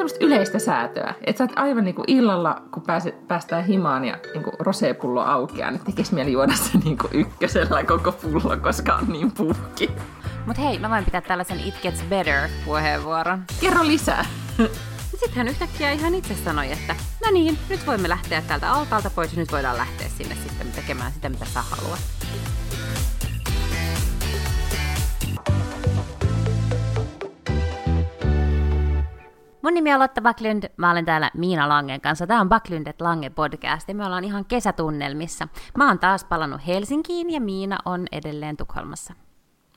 semmoista yleistä säätöä, että sä oot aivan niin kuin illalla, kun pääset, päästään himaan ja niin kuin rosepullo aukeaa, niin tekisi mieli juoda se niin kuin ykkösellä koko pullo, koska on niin puhki. Mut hei, mä voin pitää tällaisen It Gets Better puheenvuoron. Kerro lisää. Sitten hän yhtäkkiä ihan itse sanoi, että no niin, nyt voimme lähteä täältä altaalta pois ja nyt voidaan lähteä sinne sitten tekemään sitä, mitä sä haluat. Mun nimi on Lotta Backlund, mä olen täällä Miina Langen kanssa. Tää on Backlundet Lange podcast ja me ollaan ihan kesätunnelmissa. Mä oon taas palannut Helsinkiin ja Miina on edelleen Tukholmassa.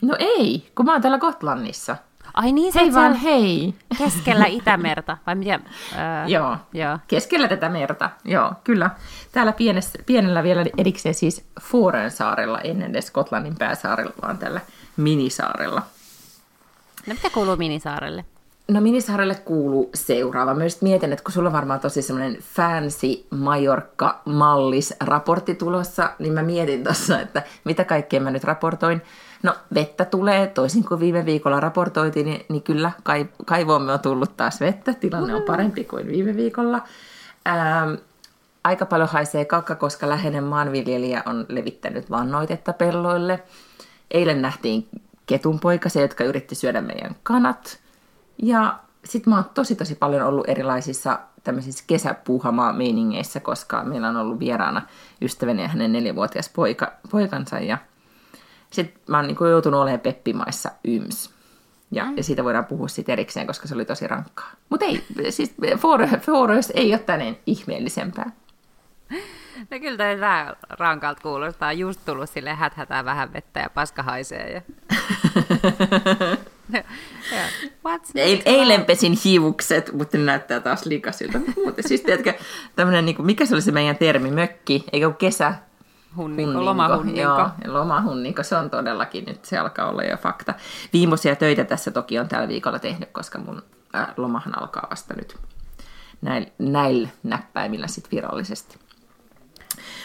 No ei, kun mä oon täällä Gotlannissa. Ai niin, Hei sä vaan hei. keskellä Itämerta, vai mitä? Öö, Joo. Joo. Keskellä tätä merta, joo, kyllä. Täällä pienessä, pienellä vielä erikseen siis Foren saarella, ennen edes Skotlannin pääsaarella, vaan tällä minisaarella. No mitä kuuluu Minisaarelle? No Minisaarelle kuuluu seuraava. Mä just mietin, että kun sulla on varmaan tosi semmoinen fancy Majorka-mallis raportti tulossa, niin mä mietin tuossa, että mitä kaikkea mä nyt raportoin. No vettä tulee, toisin kuin viime viikolla raportoitiin, niin, niin kyllä kai, kaivoomme on tullut taas vettä. Tilanne on parempi kuin viime viikolla. Ähm, aika paljon haisee kakka, koska läheinen maanviljelijä on levittänyt vannoitetta pelloille. Eilen nähtiin ketunpoikasia, jotka yritti syödä meidän kanat. Ja sitten mä oon tosi tosi paljon ollut erilaisissa tämmöisissä kesäpuuhamaa meiningeissä, koska meillä on ollut vieraana ystäväni ja hänen neljävuotias poika, poikansa. Ja sitten mä oon niinku joutunut olemaan peppimaissa yms. Ja, ja siitä voidaan puhua sitten erikseen, koska se oli tosi rankkaa. Mutta ei, siis Fårös ei ole tänne ihmeellisempää. No kyllä toi tää rankalta kuulostaa. Just tullut sille häthätää vähän vettä ja paska haisee. Ja... ja, What's Eil, eilen pesin hiukset, mutta ne näyttää taas likasilta. Mutta siis tiedätkö, tämmönen, niin kuin, mikä se oli se meidän termi, mökki, eikö ole kesä? Hunninko, lomahunninko. Joo, lomahunninko, se on todellakin nyt, se alkaa olla jo fakta. Viimeisiä töitä tässä toki on tällä viikolla tehnyt, koska mun äh, lomahan alkaa vasta nyt näillä, näillä näppäimillä sit virallisesti.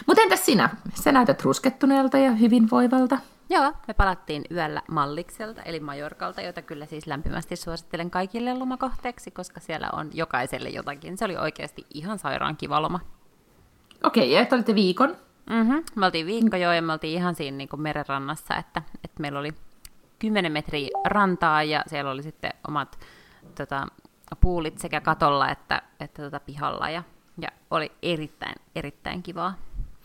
Mutta entäs sinä? Sä näytät ruskettuneelta ja hyvinvoivalta. Joo, me palattiin yöllä Mallikselta, eli Majorkalta, jota kyllä siis lämpimästi suosittelen kaikille lomakohteeksi, koska siellä on jokaiselle jotakin. Se oli oikeasti ihan sairaan kiva loma. Okei, ja te olitte viikon. Mm-hmm. Me oltiin viikko jo ja me oltiin ihan siinä niin kuin merenrannassa, että, että meillä oli 10 metriä rantaa ja siellä oli sitten omat tota, puulit sekä katolla että, että tota, pihalla ja, ja oli erittäin, erittäin kivaa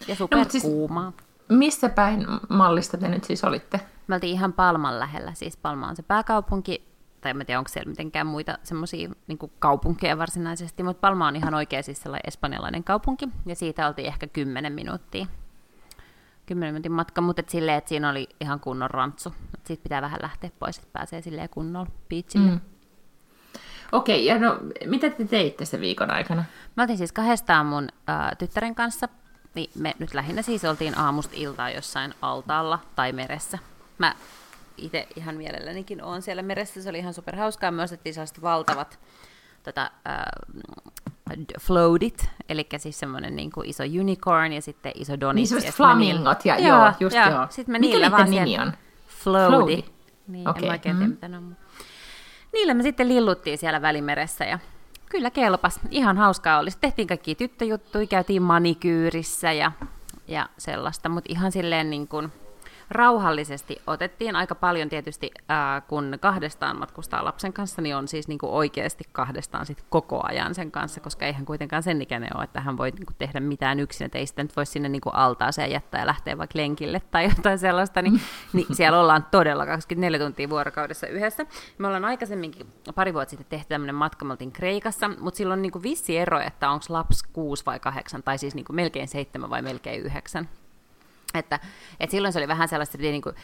ja superkuumaa. siis- Missä päin mallista te nyt siis olitte? Me oltiin ihan Palman lähellä, siis Palma on se pääkaupunki, tai en tiedä, onko siellä mitenkään muita semmoisia niin kaupunkeja varsinaisesti, mutta Palma on ihan oikein siis sellainen espanjalainen kaupunki, ja siitä oltiin ehkä 10 minuuttia. 10 minuutin matka, mutta et silleen, että siinä oli ihan kunnon rantsu. Et siitä pitää vähän lähteä pois, että pääsee silleen kunnolla beachille. Mm. Okei, ja no mitä te teitte se viikon aikana? Mä oltiin siis kahdestaan mun ää, tyttären kanssa, niin me nyt lähinnä siis oltiin aamusta iltaa jossain altaalla tai meressä. Mä itse ihan mielellänikin oon siellä meressä, se oli ihan super hauskaa. Me ostettiin sellaiset valtavat tota, ää, floatit, eli siis semmoinen niin kuin iso unicorn ja sitten iso donit. Niin semmoiset flamingot, ja joo, just joo. Sitten me Mikä niillä vaan nimi on? Floaty. Niin, Okei, en mä oikein mm. tiedä, mitä ne on. Niillä me sitten lilluttiin siellä välimeressä ja kyllä kelpas. Ihan hauskaa oli. Sitten tehtiin kaikki tyttöjuttuja, käytiin manikyyrissä ja, ja sellaista, mutta ihan silleen niin kuin rauhallisesti otettiin aika paljon tietysti, ää, kun kahdestaan matkustaa lapsen kanssa, niin on siis niin kuin oikeasti kahdestaan sit koko ajan sen kanssa, koska eihän kuitenkaan sen ikäinen ole, että hän voi niin kuin tehdä mitään yksin, että ei sitä nyt voi sinne niin kuin altaaseen jättää ja lähteä vaikka lenkille tai jotain sellaista, niin, niin siellä ollaan todella 24 tuntia vuorokaudessa yhdessä. Me ollaan aikaisemminkin pari vuotta sitten tehty tämmöinen matka, me oltiin Kreikassa, mutta silloin on niin kuin vissi ero, että onko lapsi kuusi vai kahdeksan, tai siis niin kuin melkein seitsemän vai melkein yhdeksän. Että, että silloin se oli vähän sellaista, että niin kuin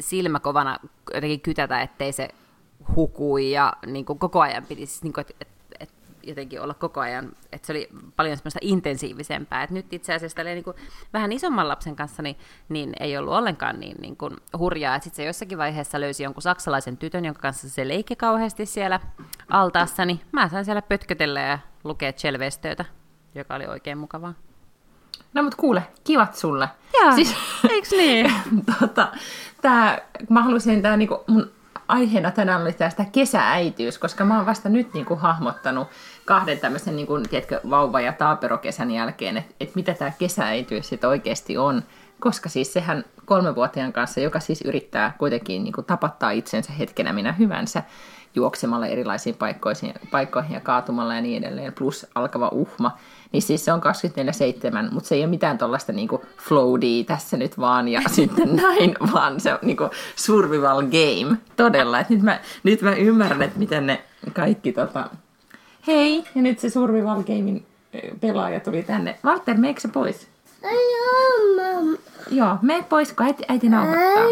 silmäkovana jotenkin kytätä, ettei se hukui ja niin kuin koko ajan piti siis, niin kuin, että, että, että jotenkin olla koko ajan, että se oli paljon semmoista intensiivisempää. Että nyt itse asiassa niin kuin vähän isomman lapsen kanssa niin, niin ei ollut ollenkaan niin, niin kuin hurjaa. Sitten se jossakin vaiheessa löysi jonkun saksalaisen tytön, jonka kanssa se leikki kauheasti siellä altaassa, niin mä sain siellä pötkötellä ja lukea Chelvestöitä, joka oli oikein mukavaa. No mut kuule, kivat sulle. Joo, Siis, eiks niin? tota, tää, mä halusin tää niinku mun aiheena tänään oli tästä kesääitiys, koska mä oon vasta nyt niin kuin hahmottanut kahden tämmöisen niin kuin, tiedätkö, vauva- ja taaperokesän jälkeen, että, että mitä tämä kesääitiys sitten oikeasti on. Koska siis sehän kolmevuotiaan kanssa, joka siis yrittää kuitenkin niin kuin tapattaa itsensä hetkenä minä hyvänsä, juoksemalla erilaisiin paikkoihin, paikkoihin ja kaatumalla ja niin edelleen, plus alkava uhma, niin siis se on 24-7, mutta se ei ole mitään tuollaista niinku floadia tässä nyt vaan ja sitten näin, vaan se on niinku survival game, todella. Et nyt, mä, nyt mä ymmärrän, että miten ne kaikki tota... Hei, ja nyt se survival gamein pelaaja tuli tänne. Walter, meikö se pois? Joo, me pois, kun äiti, äiti nauhoittaa.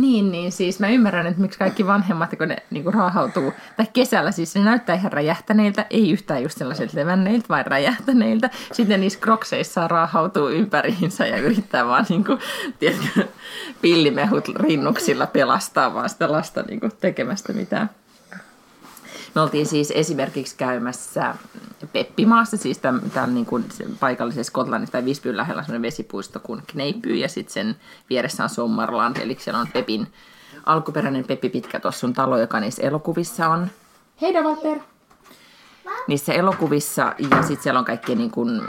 Niin, niin siis mä ymmärrän, että miksi kaikki vanhemmat, kun ne niinku raahautuu, tai kesällä siis ne näyttää ihan räjähtäneiltä, ei yhtään just sellaisilta levänneiltä, vaan räjähtäneiltä. Sitten niissä krokseissa raahautuu ympäriinsä ja yrittää vaan niinku, tiedätkö, pillimehut rinnuksilla pelastaa vaan sitä lasta niinku tekemästä mitään. Me oltiin siis esimerkiksi käymässä Peppimaassa, siis tämän, tämän niin kuin paikallisessa Skotlannissa tai Visbyn lähellä sellainen vesipuisto kuin Kneipy, ja sitten sen vieressä on Sommarland, eli siellä on Pepin alkuperäinen Peppi Pitkä tuossa sun talo, joka niissä elokuvissa on. Hei Walter! Niissä elokuvissa, ja sitten siellä on kaikkea niin kuin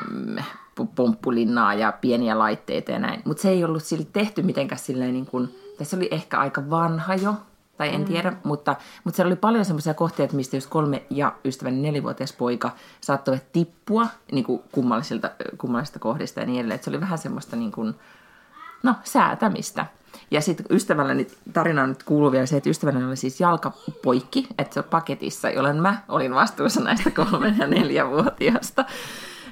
pomppulinnaa ja pieniä laitteita ja näin. Mutta se ei ollut sille tehty mitenkään silleen niin kuin, tässä oli ehkä aika vanha jo, tai en mm. tiedä, mutta, mutta siellä oli paljon semmoisia kohtia, että mistä just kolme ja ystäväni nelivuotias poika saattoivat tippua niin kuin kummallisilta, kummallisista kohdista ja niin edelleen. Että se oli vähän semmoista niin kuin, no, säätämistä. Ja sitten ystävälläni, tarina on nyt kuuluu vielä se, että ystävälläni oli siis jalkapoikki, että se on paketissa, jolloin mä olin vastuussa näistä kolme- ja neljävuotiaasta.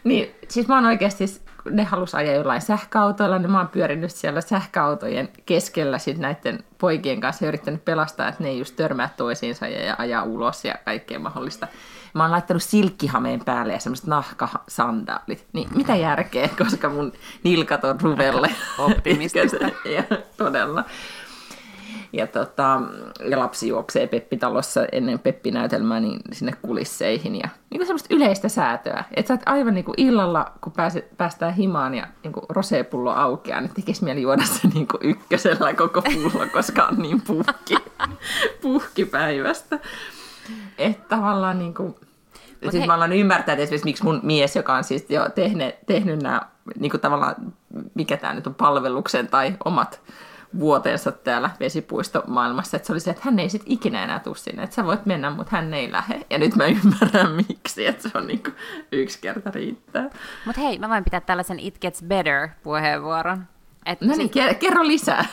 Niin siis mä oon oikeasti ne halus ajaa jollain sähköautoilla, niin mä oon pyörinyt siellä sähköautojen keskellä sit näiden poikien kanssa ja yrittänyt pelastaa, että ne ei just törmää toisiinsa ja, ja ajaa ulos ja kaikkea mahdollista. Mä oon laittanut silkkihameen päälle ja semmoiset nahkasandaalit. Niin mitä järkeä, koska mun nilkat on ruvelle. Optimistista. ja, todella. Ja, tota, ja lapsi juoksee Peppitalossa ennen Peppi-näytelmää niin sinne kulisseihin. Ja niin semmoista yleistä säätöä. Että sä oot aivan niin kuin illalla, kun pääset, päästään himaan ja niin kuin roseepullo aukeaa, niin tekisi mieli juoda se niin kuin ykkösellä koko pullo, koska on niin puhki, puhki päivästä. Että tavallaan niin kuin, Mut siis hei. mä alan ymmärtää, että esimerkiksi miksi mun mies, joka on siis jo tehnyt, tehnyt nämä, niin kuin tavallaan, mikä tämä nyt on, palveluksen tai omat vuoteensa täällä vesipuistomaailmassa, että se oli se, että hän ei sitten ikinä enää tule sinne, että sä voit mennä, mutta hän ei lähde. Ja nyt mä ymmärrän miksi, että se on niin kuin yksi kerta riittää. Mutta hei, mä voin pitää tällaisen It Gets Better puheenvuoron. Et no niin, sit... kerro lisää.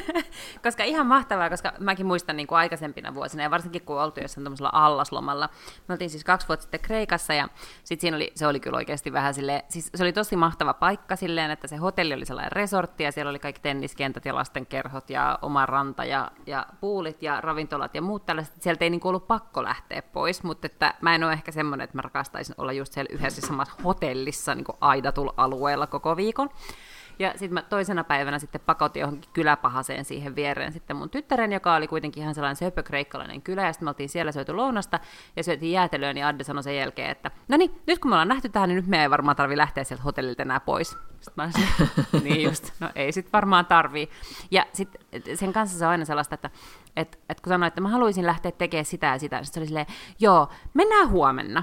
koska ihan mahtavaa, koska mäkin muistan niin kuin aikaisempina vuosina, ja varsinkin kun oltiin jossain tuollaisella allaslomalla. Me oltiin siis kaksi vuotta sitten Kreikassa, ja sit siinä oli, se oli kyllä oikeasti vähän silleen, siis se oli tosi mahtava paikka silleen, että se hotelli oli sellainen resortti, ja siellä oli kaikki tenniskentät ja lastenkerhot, ja oma ranta, ja, ja puulit, ja ravintolat, ja muut tällaiset. Sieltä ei niin kuin ollut pakko lähteä pois, mutta että mä en ole ehkä semmoinen, että mä rakastaisin olla just siellä yhdessä samassa hotellissa niin kuin aidatul alueella koko viikon. Ja sitten mä toisena päivänä sitten pakotin johonkin kyläpahaseen siihen viereen sitten mun tyttären, joka oli kuitenkin ihan sellainen söpökreikkalainen kylä, ja sitten me oltiin siellä syöty lounasta ja syötiin jäätelöä, niin Adde sanoi sen jälkeen, että no niin, nyt kun me ollaan nähty tähän, niin nyt me ei varmaan tarvi lähteä sieltä hotellilta enää pois. Sitten mä olisin, niin just, no ei sitten varmaan tarvii. Ja sitten sen kanssa se on aina sellaista, että et, et kun sanoin, että mä haluaisin lähteä tekemään sitä ja sitä, niin se oli silleen, joo, mennään huomenna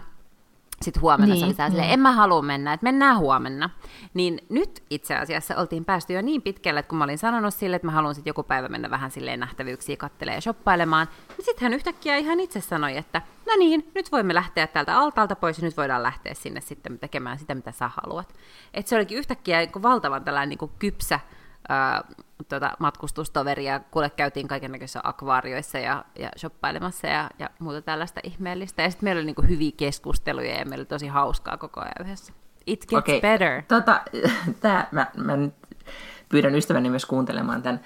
sitten huomenna niin, se oli niin. en mä halua mennä, että mennään huomenna. Niin nyt itse asiassa oltiin päästy jo niin pitkälle, että kun mä olin sanonut sille, että mä haluan sitten joku päivä mennä vähän silleen nähtävyyksiä kattelee ja shoppailemaan, niin sitten hän yhtäkkiä ihan itse sanoi, että no niin, nyt voimme lähteä täältä altaalta pois ja nyt voidaan lähteä sinne sitten tekemään sitä, mitä sä haluat. Että se olikin yhtäkkiä niin valtavan tällainen niin kuin kypsä tuota, matkustustoveria, kuule käytiin kaikenlaisissa akvaarioissa ja, ja shoppailemassa ja, ja muuta tällaista ihmeellistä. Ja sitten meillä oli niinku hyviä keskusteluja ja meillä oli tosi hauskaa koko ajan yhdessä. It gets okay. better. Tota, tää, mä, mä nyt pyydän ystäväni myös kuuntelemaan tämän,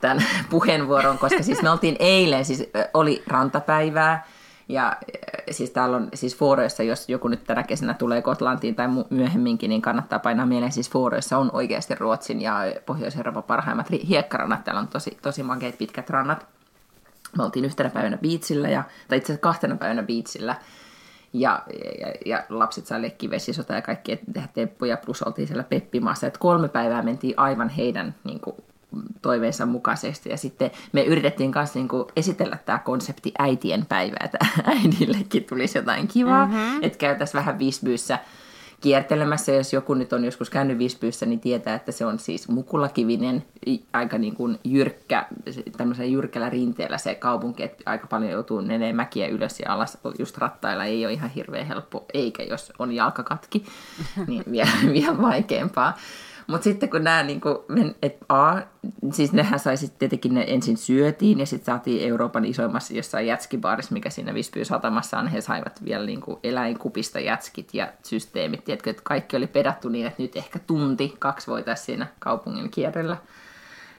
tämän puheenvuoron, koska siis me oltiin eilen, siis oli rantapäivää, ja siis täällä on siis Fooreissa, jos joku nyt tänä kesänä tulee Kotlantiin tai myöhemminkin, niin kannattaa painaa mieleen. Siis Fooreissa on oikeasti Ruotsin ja Pohjois-Euroopan parhaimmat hiekkarannat. Täällä on tosi, tosi makeat pitkät rannat. Me oltiin yhtenä päivänä biitsillä, ja, tai itse asiassa kahtena päivänä biitsillä. Ja, ja, ja lapset sai leikkiä vesisota ja kaikki tehdä temppuja, plus oltiin siellä Peppimaassa. Et kolme päivää mentiin aivan heidän niin kuin, toiveensa mukaisesti. Ja sitten me yritettiin myös niin esitellä tämä konsepti äitien päivää, että äidillekin tulisi jotain kivaa, mm-hmm. että käytäisiin vähän Visbyyssä kiertelemässä. Jos joku nyt on joskus käynyt Visbyyssä, niin tietää, että se on siis mukulakivinen, aika niin kuin jyrkkä, tämmöisellä jyrkällä rinteellä se kaupunki, että aika paljon joutuu menee mäkiä ylös ja alas just rattailla. Ei ole ihan hirveän helppo, eikä jos on jalkakatki, niin vielä, vielä vaikeampaa. Mutta sitten kun nämä, niin kuin, et A, siis nehän sai sitten tietenkin ne ensin syötiin ja sitten saatiin Euroopan isoimmassa jossain jätskibaarissa, mikä siinä Vispyy satamassa on, he saivat vielä niin kuin eläinkupista jätskit ja systeemit. Tiedätkö, että kaikki oli pedattu niin, että nyt ehkä tunti, kaksi voitaisiin siinä kaupungin kierrellä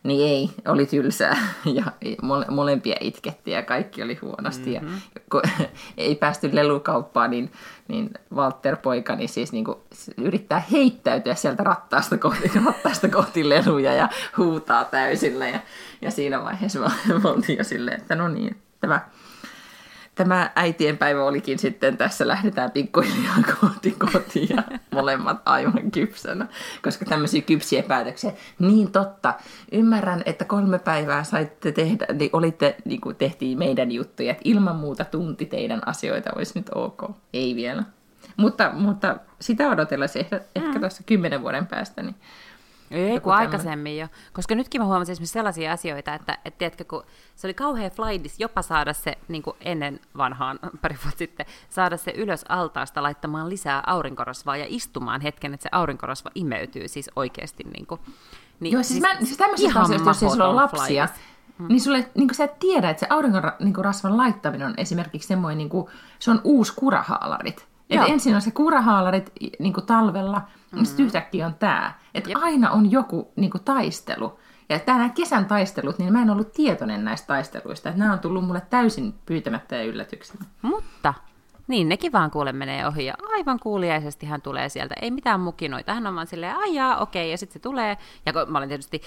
niin ei, oli tylsää ja mole, molempia itkettiin ja kaikki oli huonosti. Mm-hmm. Ja kun ei päästy lelukauppaan, niin, niin Walter poikani siis niin kuin yrittää heittäytyä sieltä rattaasta kohti, rattaasta kohti leluja ja huutaa täysillä. Ja, ja siinä vaiheessa me oltiin jo silleen, että no niin, tämä tämä äitienpäivä olikin sitten tässä, lähdetään pikkuhiljaa kohti kotiin ja molemmat aivan kypsänä, koska tämmöisiä kypsiä päätöksiä. Niin totta, ymmärrän, että kolme päivää saitte tehdä, niin olitte, niin kuin tehtiin meidän juttuja, että ilman muuta tunti teidän asioita olisi nyt ok. Ei vielä. Mutta, mutta sitä odotellessa ehkä, ehkä mm. tuossa kymmenen vuoden päästä, niin ei, kun aikaisemmin jo. Koska nytkin mä huomasin esimerkiksi sellaisia asioita, että, että tiedätkö, kun se oli kauhean flaidis jopa saada se, niin kuin ennen vanhaan, pari vuotta sitten, saada se ylös altaasta laittamaan lisää aurinkorasvaa ja istumaan hetken, että se aurinkorasva imeytyy siis oikeasti. Niin kuin, niin, Joo, siis, siis, mä, siis tämmöisistä asioista, jos ei sulla ole lapsia, Mm. Niin sulle, niin sä et tiedä, että se aurinkorasvan niin laittaminen on esimerkiksi semmoinen, niin kuin, se on uusi kurahaalarit. Et ensin on se kurahaalarit niin kuin talvella, mm. ja sitten yhtäkkiä on tämä. Että aina on joku niin kuin, taistelu. Ja nämä kesän taistelut, niin mä en ollut tietoinen näistä taisteluista. Että nämä on tullut mulle täysin pyytämättä ja yllätyksenä. Mutta niin, nekin vaan kuule menee ohi ja aivan kuuliaisesti hän tulee sieltä. Ei mitään mukinoita, hän on vaan silleen, aijaa, okei, ja sitten se tulee. Ja kun mä olen tietysti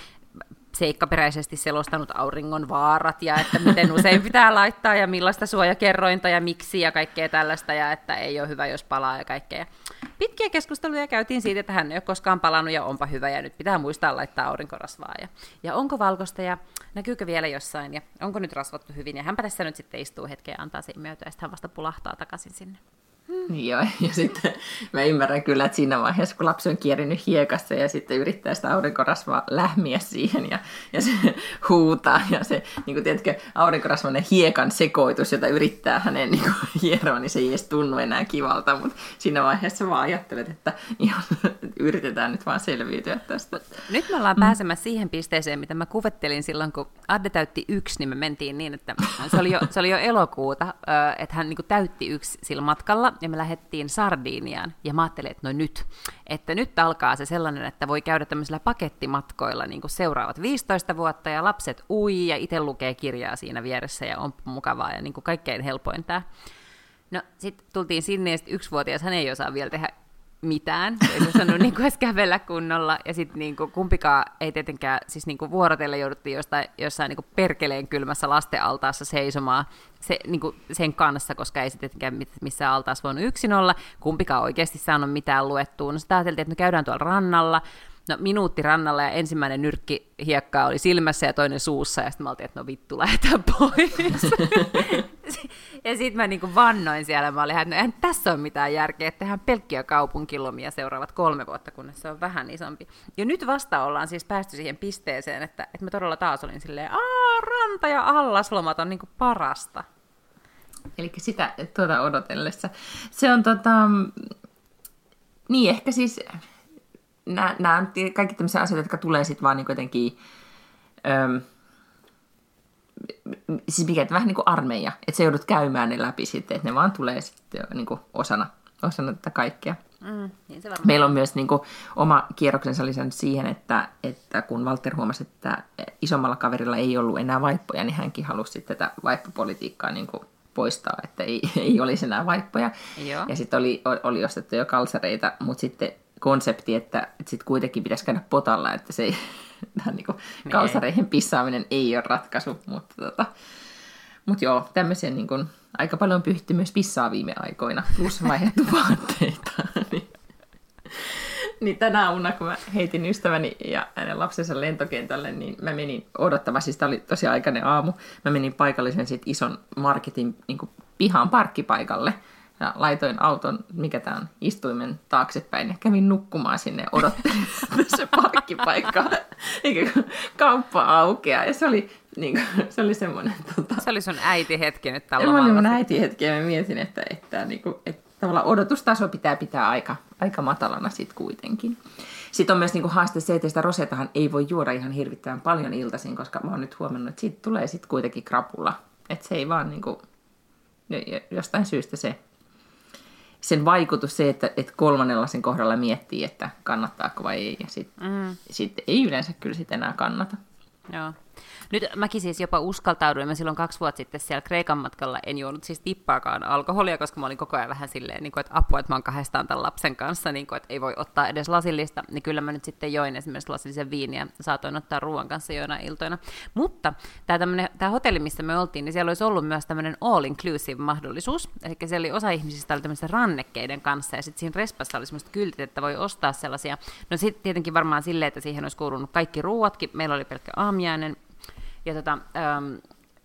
seikkaperäisesti selostanut auringon vaarat ja että miten usein pitää laittaa ja millaista suojakerrointa ja miksi ja kaikkea tällaista ja että ei ole hyvä, jos palaa ja kaikkea. Pitkiä keskusteluja käytiin siitä, että hän ei ole koskaan palannut ja onpa hyvä ja nyt pitää muistaa laittaa aurinkorasvaa. Ja, ja onko valkoista ja näkyykö vielä jossain ja onko nyt rasvattu hyvin. Ja hänpä tässä nyt sitten istuu hetken ja antaa siinä myötä ja sitten hän vasta pulahtaa takaisin sinne. Mm. Joo, ja sitten mä ymmärrän kyllä, että siinä vaiheessa, kun lapsi on kierinyt hiekassa ja sitten yrittää sitä aurinkorasvaa lähmiä siihen ja, ja se huutaa ja se, niin kuin tiedätkö, aurinkorasvainen hiekan sekoitus, jota yrittää hänen niin kuin, hieroa, niin se ei edes tunnu enää kivalta, mutta siinä vaiheessa vaan ajattelet, että ihan, yritetään nyt vaan selviytyä tästä. Nyt me ollaan mm. pääsemässä siihen pisteeseen, mitä mä kuvettelin silloin, kun Adde täytti yksi, niin me mentiin niin, että se oli jo, se oli jo elokuuta, että hän niin kuin täytti yksi sillä matkalla, ja me lähdettiin Sardiniaan, ja mä ajattelin, että no nyt, että nyt alkaa se sellainen, että voi käydä tämmöisillä pakettimatkoilla niin kuin seuraavat 15 vuotta, ja lapset ui, ja itse lukee kirjaa siinä vieressä, ja on mukavaa, ja niin kuin kaikkein helpoin tämä. No, sitten tultiin sinne, ja sitten yksivuotias hän ei osaa vielä tehdä mitään, ei osannut niin edes kävellä kunnolla, ja sitten niin kuin, kumpikaan ei tietenkään, siis niin kuin vuorotella jouduttiin jostain, jossain niin kuin perkeleen kylmässä lastenaltaassa seisomaan se, niin kuin sen kanssa, koska ei sitten tietenkään missään altaassa voinut yksin olla, kumpikaan oikeasti saanut mitään luettua. No sitten ajateltiin, että me käydään tuolla rannalla, No minuutti rannalla ja ensimmäinen nyrkki hiekkaa oli silmässä ja toinen suussa. Ja sitten mä oltiin, että no vittu, lähdetään pois. ja sitten mä niinku vannoin siellä, mä olin, että no eihän tässä ole mitään järkeä, että tehdään pelkkiä kaupunkilomia seuraavat kolme vuotta, kunnes se on vähän isompi. Ja nyt vasta ollaan siis päästy siihen pisteeseen, että, että mä todella taas olin silleen, aa, ranta ja allaslomat on niinku parasta. Eli sitä tuota odotellessa. Se on tota, niin ehkä siis nämä, on kaikki tämmöisiä asioita, jotka tulee sitten vaan niin jotenkin, öm, siis mikä, että vähän niin kuin armeija, että sä joudut käymään ne läpi sitten, että ne vaan tulee sitten niin kuin osana, osana tätä kaikkea. Mm, niin se Meillä on myös niin kuin, oma kierroksensa lisännyt siihen, että, että kun Walter huomasi, että isommalla kaverilla ei ollut enää vaippoja, niin hänkin halusi tätä vaippopolitiikkaa niin kuin poistaa, että ei, ei olisi enää vaippoja. Joo. Ja sitten oli, oli ostettu jo kalsareita, mutta sitten konsepti, että, että sitten kuitenkin pitäisi käydä potalla, että se ei, tähän niin niin. kalsareihin pissaaminen ei ole ratkaisu, mutta tota, mut joo, tämmöisiä niin kuin, aika paljon on pyhitty myös pissaa viime aikoina, plus vaihdettu vaatteita. niin, niin tänä aamuna, kun mä heitin ystäväni ja hänen lapsensa lentokentälle, niin mä menin odottamaan, siis tämä oli tosi aikainen aamu, mä menin paikallisen sit ison marketin niin pihan parkkipaikalle ja laitoin auton, mikä tämä on, istuimen taaksepäin ja kävin nukkumaan sinne odottelin se parkkipaikka, eikä kauppa aukea. Ja se oli, niin kuin, se oli semmoinen... Tota... Se oli sun äiti hetki nyt tällä Se oli mun äiti hetki ja mä mietin, että, että, niin kuin, että tavallaan odotustaso pitää pitää aika, aika matalana sitten kuitenkin. Sitten on myös niin kuin haaste se, että sitä rosetahan ei voi juoda ihan hirvittävän paljon iltaisin, koska mä oon nyt huomannut, että siitä tulee sitten kuitenkin krapula. Että se ei vaan niin kuin, jostain syystä se sen vaikutus se, että, että kolmannen lasin kohdalla miettii, että kannattaako vai ei, ja sitten mm. sit ei yleensä kyllä sit enää kannata. Joo. Nyt mäkin siis jopa uskaltauduin, mä silloin kaksi vuotta sitten siellä Kreikan matkalla en juonut siis tippaakaan alkoholia, koska mä olin koko ajan vähän silleen, niin kuin, että apua, että mä oon kahdestaan tämän lapsen kanssa, niin kuin, että ei voi ottaa edes lasillista, niin kyllä mä nyt sitten join esimerkiksi lasillisen viiniä, saatoin ottaa ruoan kanssa joina iltoina. Mutta tämä, tämä hotelli, missä me oltiin, niin siellä olisi ollut myös tämmöinen all-inclusive mahdollisuus, eli siellä oli osa ihmisistä oli tämmöisten rannekkeiden kanssa, ja sitten siinä respassa oli semmoista kyltit, että voi ostaa sellaisia. No sitten tietenkin varmaan silleen, että siihen olisi kuulunut kaikki ruuatkin, meillä oli pelkkä aamiainen, ja, tota, ähm,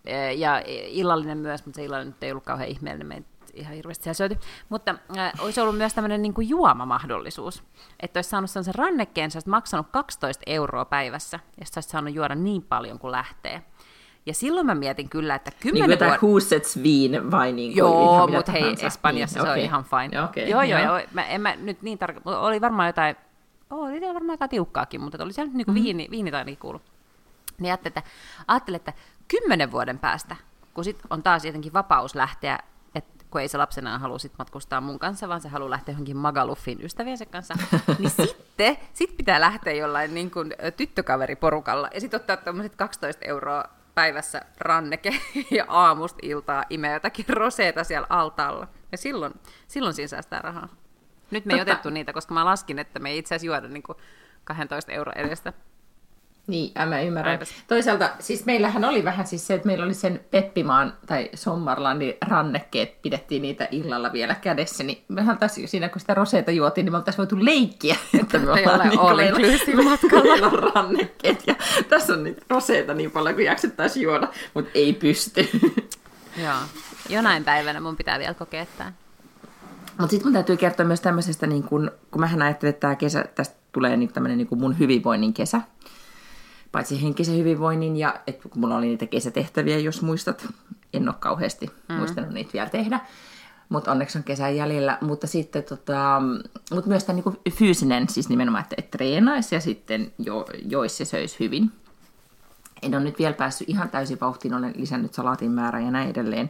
e, ja illallinen myös, mutta se illallinen nyt ei ollut kauhean ihmeellinen, me ihan hirveästi siellä syöty. Mutta äh, olisi ollut myös tämmöinen niin kuin juomamahdollisuus, että olisi saanut sen rannekkeen, sä maksanut 12 euroa päivässä, ja sä saanut juoda niin paljon kuin lähtee. Ja silloin mä mietin kyllä, että kymmenen niin vuotta... Huusets viin vai niin kuin Joo, mutta hei, tahansa. Espanjassa niin, se okay. on ihan fine. Okay, joo, joo, joo. Mä, en mä nyt niin tarkkaan, oli varmaan jotain, oh, oli varmaan jotain tiukkaakin, mutta oli siellä niin kuin mm-hmm. viini, viini tai kuulu. Niin ajattelin, että, ajattelin, että kymmenen vuoden päästä, kun sit on taas jotenkin vapaus lähteä, että kun ei se lapsena halua sit matkustaa mun kanssa, vaan se haluaa lähteä johonkin Magaluffin ystäviensä kanssa, niin sitten sit pitää lähteä jollain niin kuin tyttökaveriporukalla ja sitten ottaa tuommoiset 12 euroa päivässä ranneke ja aamusta iltaa imee jotakin roseeta siellä altaalla. Ja silloin, silloin siinä säästää rahaa. Nyt me ei otettu niitä, koska mä laskin, että me ei itse asiassa juoda niin kuin 12 euroa edestä niin, mä ymmärrän. Päivässä. Toisaalta, siis meillähän oli vähän siis se, että meillä oli sen Peppimaan tai Sommarlandin rannekkeet, pidettiin niitä illalla vielä kädessä, niin mehän taas siinä, kun sitä roseita juotiin, niin me oltaisiin voitu leikkiä, että me ollaan niin matkalla rannekkeet, ja tässä on niitä roseita niin paljon kuin jaksettaisiin juoda, mutta ei pysty. Joo, jonain päivänä mun pitää vielä kokea tämä. Mutta sitten mun täytyy kertoa myös tämmöisestä, niin kun, kun mähän ajattelin, että tämä kesä, tästä tulee niin tämmöinen niin mun hyvinvoinnin kesä, paitsi henkisen hyvinvoinnin ja että kun mulla oli niitä kesätehtäviä, jos muistat, en ole kauheasti mm. muistanut niitä vielä tehdä, mutta onneksi on kesän jäljellä, mutta sitten tota, mutta myös tämä niinku fyysinen, siis nimenomaan, että, että treenaisi ja sitten jo, joisi ja söisi hyvin. En ole nyt vielä päässyt ihan täysin vauhtiin, olen lisännyt salaatin määrää ja näin edelleen.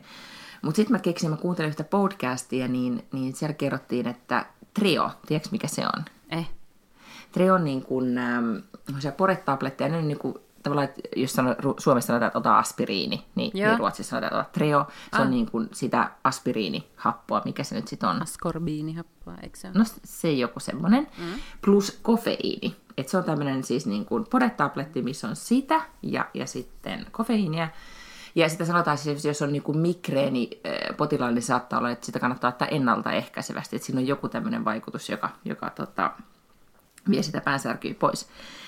Mutta sitten mä keksin, mä kuuntelin yhtä podcastia, niin, niin siellä kerrottiin, että trio, tiedätkö mikä se on? Eh. Trio on niin kuin, ähm, poretabletteja, ne on niin kuin, tavallaan, jos sano, Suomessa sanotaan, että ota aspiriini, niin, niin Ruotsissa sanotaan, että ota treo. Se ah. on niin kuin sitä aspiriinihappoa, mikä se nyt sitten on. Askorbiinihappoa, eikö se ole? No se joku semmoinen. Mm. Plus kofeiini. Et se on tämmöinen siis niin kuin poretabletti, missä on sitä ja, ja sitten kofeiinia. Ja sitä sanotaan siis, jos on niin kuin migreeni potilaalla, niin saattaa olla, että sitä kannattaa ottaa ennaltaehkäisevästi. Että siinä on joku tämmöinen vaikutus, joka, joka tota, vie sitä päänsärkyä pois.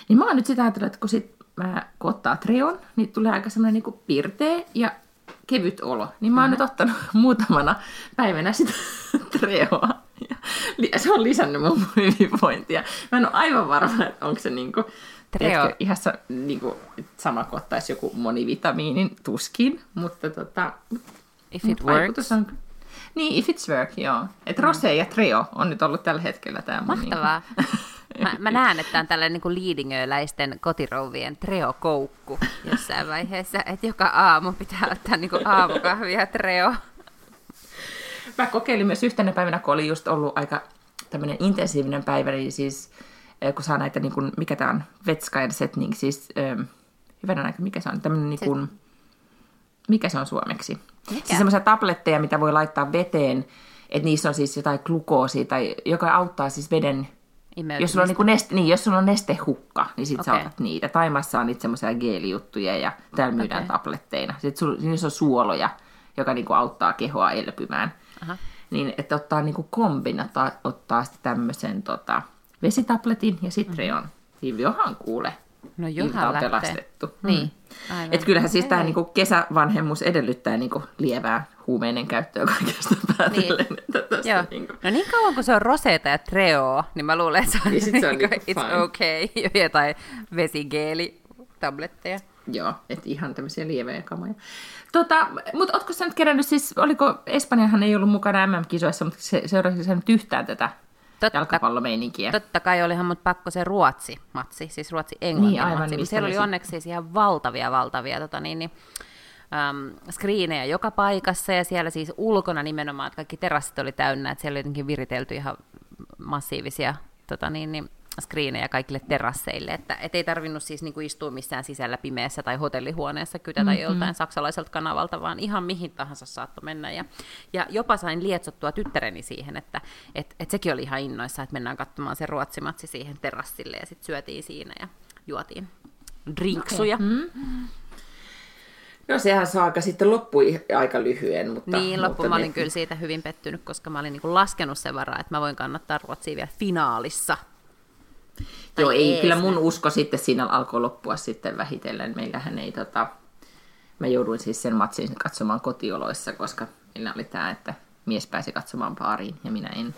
Niin mä oon nyt sitä ajatellut, että kun sit mä kun ottaa treon, niin tulee aika semmoinen niin pirteä ja kevyt olo. Niin mä oon mm-hmm. nyt ottanut muutamana päivänä sitä treoa. Ja se on lisännyt mun hyvinvointia. Mä en ole aivan varma, että onko se niinku, Treo. ihan sa, niinku, sama kuin ottaisi joku monivitamiinin tuskin, mutta tota, If it works. On, niin, if it's work, joo. Et Rose ja Treo on nyt ollut tällä hetkellä tämä Mahtavaa. Niinku, Mä, mä näen, että on tällainen niin liidingöläisten kotirouvien treokoukku jossain vaiheessa, että joka aamu pitää ottaa niin aamukahvia treo. Mä kokeilin myös yhtenä päivänä, kun oli just ollut aika intensiivinen päivä, niin siis kun saa näitä, niin kuin, mikä tämä on, vetskajan setning, siis ähm, hyvänä aika, mikä se on, tämmöinen niin kuin, mikä se on suomeksi? Mikä? Siis semmoisia tabletteja, mitä voi laittaa veteen, että niissä on siis jotain glukoosia, tai joka auttaa siis veden jos sulla, on niin neste, niin, jos sulla on nestehukka, niin sit okay. sä otat niitä. Taimassa on niitä semmoisia geelijuttuja ja täällä myydään okay. tabletteina. Sitten sulla, niissä on suoloja, joka niin kuin auttaa kehoa elpymään. Aha. Niin, että ottaa niin kuin kombina, ottaa sitten tämmöisen tota, vesitabletin ja sitten Treon. Niin johan kuule. No Ilta johan on lähtee. pelastettu. Niin, aivan. Et kyllähän siis tämä niinku kesävanhemmuus edellyttää niinku lievää huumeinen käyttöä kaikesta päätellen. Niin. Että tästä Joo. niinku. No niin kauan kuin se on Rosetta ja Treo, niin mä luulen, että se on, Niin sit se on niinku, niinku it's fine. okay. Jotain vesigeelitabletteja. Joo, että ihan tämmöisiä lievejä kamoja. Tota, mutta ootko sä nyt kerännyt, siis oliko, Espanjahan ei ollut mukana MM-kisoissa, mutta se, seurasi sä nyt yhtään tätä Totta, jalkapallomeininkiä? totta kai olihan mut pakko se Ruotsi-matsi, siis Ruotsi-Englanti Niin, aivan, matsi. niin Niin, siellä oli onneksi siis ihan valtavia, valtavia tota, niin, niin, äm, screenejä joka paikassa ja siellä siis ulkona nimenomaan, että kaikki terassit oli täynnä, että siellä oli jotenkin viritelty ihan massiivisia tota, niin, niin, screenejä kaikille terasseille, että et ei tarvinnut siis niinku istua missään sisällä pimeässä tai hotellihuoneessa kytätä mm-hmm. joltain saksalaiselta kanavalta, vaan ihan mihin tahansa saattoi mennä. Ja, ja jopa sain lietsottua tyttäreni siihen, että et, et sekin oli ihan innoissa, että mennään katsomaan se ruotsimatsi siihen terassille ja sitten syötiin siinä ja juotiin drinksuja. Okay. Mm. No sehän saaka sitten loppui aika lyhyen, mutta... Niin, loppu mutta mä olin niin- kyllä siitä hyvin pettynyt, koska mä olin niinku laskenut sen varaa, että mä voin kannattaa Ruotsia vielä finaalissa. Tai Joo, ei, ees. kyllä mun usko sitten siinä alkoi loppua sitten vähitellen. Meillähän ei tota... Mä jouduin siis sen matsin katsomaan kotioloissa, koska meillä oli tämä, että mies pääsi katsomaan baariin ja minä en.